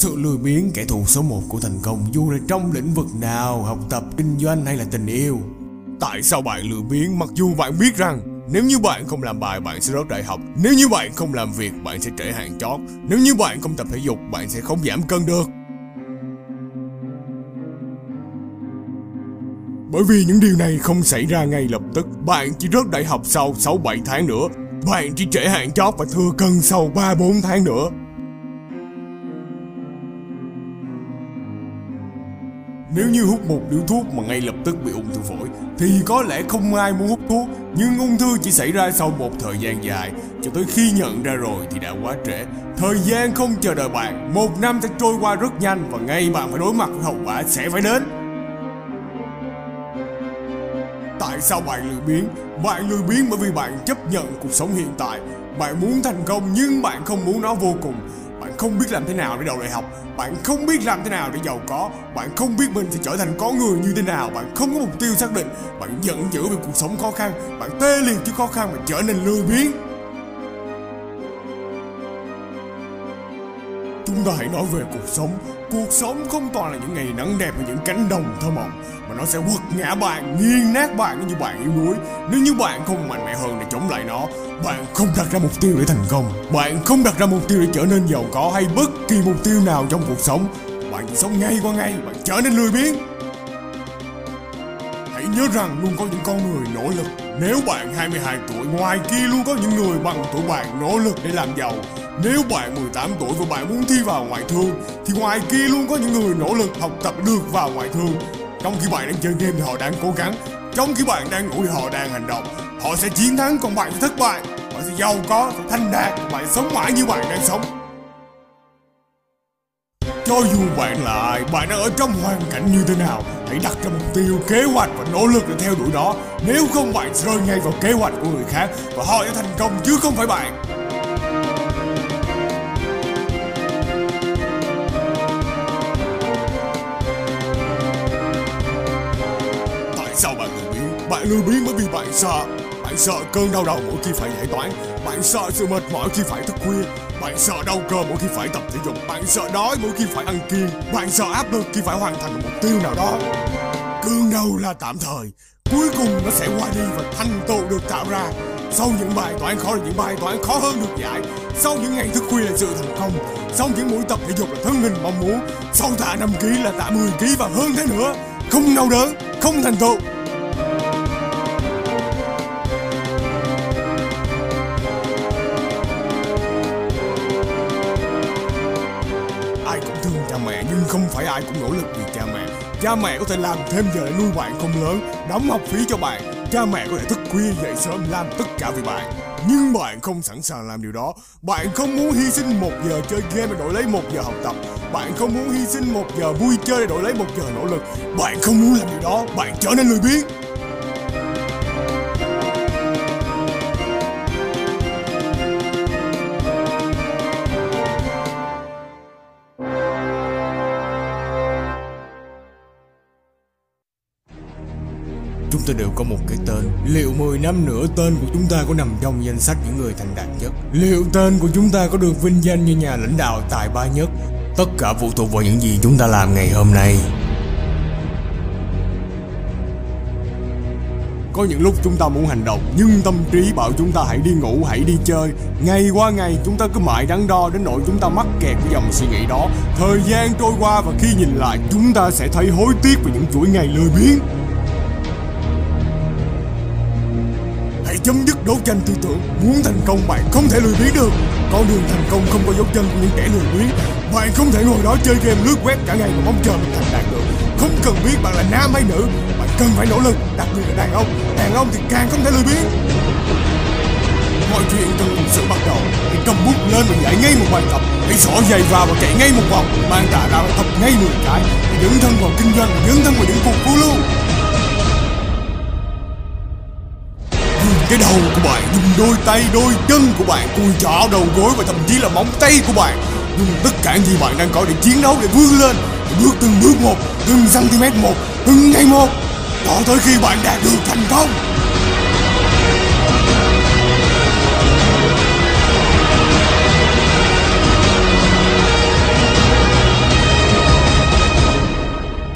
Sự lười biếng kẻ thù số một của thành công dù là trong lĩnh vực nào, học tập, kinh doanh hay là tình yêu. Tại sao bạn lười biếng mặc dù bạn biết rằng nếu như bạn không làm bài bạn sẽ rớt đại học. Nếu như bạn không làm việc bạn sẽ trễ hạn chót. Nếu như bạn không tập thể dục bạn sẽ không giảm cân được. Bởi vì những điều này không xảy ra ngay lập tức Bạn chỉ rớt đại học sau 6-7 tháng nữa. Bạn chỉ trễ hạn chót và thừa cân sau 3-4 tháng nữa. Nếu như hút một điếu thuốc mà ngay lập tức bị ung thư phổi, Thì có lẽ không ai muốn hút thuốc, Nhưng ung thư chỉ xảy ra sau một thời gian dài. Cho tới khi nhận ra rồi thì đã quá trễ. Thời gian không chờ đợi bạn. Một năm sẽ trôi qua rất nhanh Và ngay bạn phải đối mặt với hậu quả sẽ phải đến. Tại sao bạn lười biếng? Bạn lười biếng bởi vì bạn chấp nhận cuộc sống hiện tại. Bạn muốn thành công nhưng bạn không muốn nó vô cùng không biết làm thế nào để đầu đại học. Bạn không biết làm thế nào để giàu có. Bạn không biết mình sẽ trở thành con người như thế nào. Bạn không có mục tiêu xác định. Bạn giận dữ về cuộc sống khó khăn. Bạn tê liệt trước khó khăn và trở nên lười biếng. Chúng ta hãy nói về cuộc sống. Cuộc sống không toàn là những ngày nắng đẹp và những cánh đồng thơ mộng Mà nó sẽ quật ngã bạn, nghiền nát bạn như bạn yếu đuối. Nếu như bạn không mạnh mẽ hơn để chống lại nó Bạn không đặt ra mục tiêu để thành công. Bạn không đặt ra mục tiêu để trở nên giàu có hay bất kỳ mục tiêu nào trong cuộc sống. Bạn chỉ sống ngay qua ngay, bạn trở nên lười biếng. Hãy nhớ rằng luôn có những con người nỗ lực. Nếu bạn 22 tuổi ngoài kia luôn có những người bằng tuổi bạn nỗ lực để làm giàu nếu bạn 18 tuổi và bạn muốn thi vào ngoại thương Thì ngoài kia luôn có những người nỗ lực học tập được vào ngoại thương. Trong khi bạn đang chơi game thì họ đang cố gắng. Trong khi bạn đang ngủ thì họ đang hành động. Họ sẽ chiến thắng còn bạn sẽ thất bại. Bạn sẽ giàu có, sẽ thành đạt Bạn sống mãi như bạn đang sống. Cho dù bạn là ai, bạn đang ở trong hoàn cảnh như thế nào Hãy đặt ra mục tiêu, kế hoạch và nỗ lực để theo đuổi đó Nếu không bạn sẽ rơi ngay vào kế hoạch của người khác Và họ sẽ thành công chứ không phải bạn. Bạn lười biếng bởi vì bạn sợ. Bạn sợ cơn đau đầu mỗi khi phải giải toán Bạn sợ sự mệt mỏi khi phải thức khuya. Bạn sợ đau cơ mỗi khi phải tập thể dục. Bạn sợ đói mỗi khi phải ăn kiêng. Bạn sợ áp lực khi phải hoàn thành một mục tiêu nào đó. Cơn đau là tạm thời. Cuối cùng nó sẽ qua đi và thành tựu được tạo ra. Sau những bài toán khó là những bài toán khó hơn được giải. Sau những ngày thức khuya là sự thành công. Sau những buổi tập thể dục là thân hình mong muốn. Sau tạ 5 kg là tạ 10 kg và hơn thế nữa. Không đau đớn, không thành tựu. Không phải ai cũng nỗ lực vì cha mẹ. Cha mẹ có thể làm thêm giờ để nuôi bạn không lớn, Đóng học phí cho bạn. Cha mẹ có thể thức khuya dậy sớm làm tất cả vì bạn. Nhưng bạn không sẵn sàng làm điều đó. Bạn không muốn hy sinh một giờ chơi game để đổi lấy một giờ học tập. Bạn không muốn hy sinh một giờ vui chơi để đổi lấy một giờ nỗ lực. Bạn không muốn làm điều đó. Bạn trở nên lười biếng. Chúng ta đều có một cái tên. Liệu 10 năm nữa tên của chúng ta có nằm trong danh sách những người thành đạt nhất? Liệu tên của chúng ta có được vinh danh như nhà lãnh đạo tài ba nhất? Tất cả phụ thuộc vào những gì chúng ta làm ngày hôm nay. Có những lúc chúng ta muốn hành động Nhưng tâm trí bảo chúng ta hãy đi ngủ, hãy đi chơi. Ngày qua ngày chúng ta cứ mãi đắn đo đến nỗi chúng ta mắc kẹt với dòng suy nghĩ đó. Thời gian trôi qua và khi nhìn lại Chúng ta sẽ thấy hối tiếc về những chuỗi ngày lười biếng. Chấm dứt đấu tranh tư tưởng. Muốn thành công, bạn không thể lười biếng được. Con đường thành công không có dấu chân của những kẻ lười biếng. Bạn không thể ngồi đó chơi game lướt web cả ngày mà mong chờ mình thành đạt được. Không cần biết bạn là nam hay nữ, Bạn cần phải nỗ lực, Đặc biệt là đàn ông. Đàn ông thì càng không thể lười biếng. Mọi chuyện từ một sự bắt đầu, Hãy cầm bút lên và giải ngay một bài tập. Hãy xỏ giày vào và chạy ngay một vòng, Mang tạ ra và tập ngay 10 cái. Hãy dấn thân vào kinh doanh và dấn thân vào những cuộc phiêu lưu. Cái đầu của bạn dùng đôi tay, đôi chân của bạn cùi chỏ đầu gối và thậm chí là móng tay của bạn dùng tất cả những gì bạn đang có để chiến đấu, để vươn lên, để bước từng bước một, từng cm một, từng ngày một cho tới khi bạn đạt được thành công.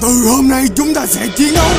Từ hôm nay chúng ta sẽ chiến đấu.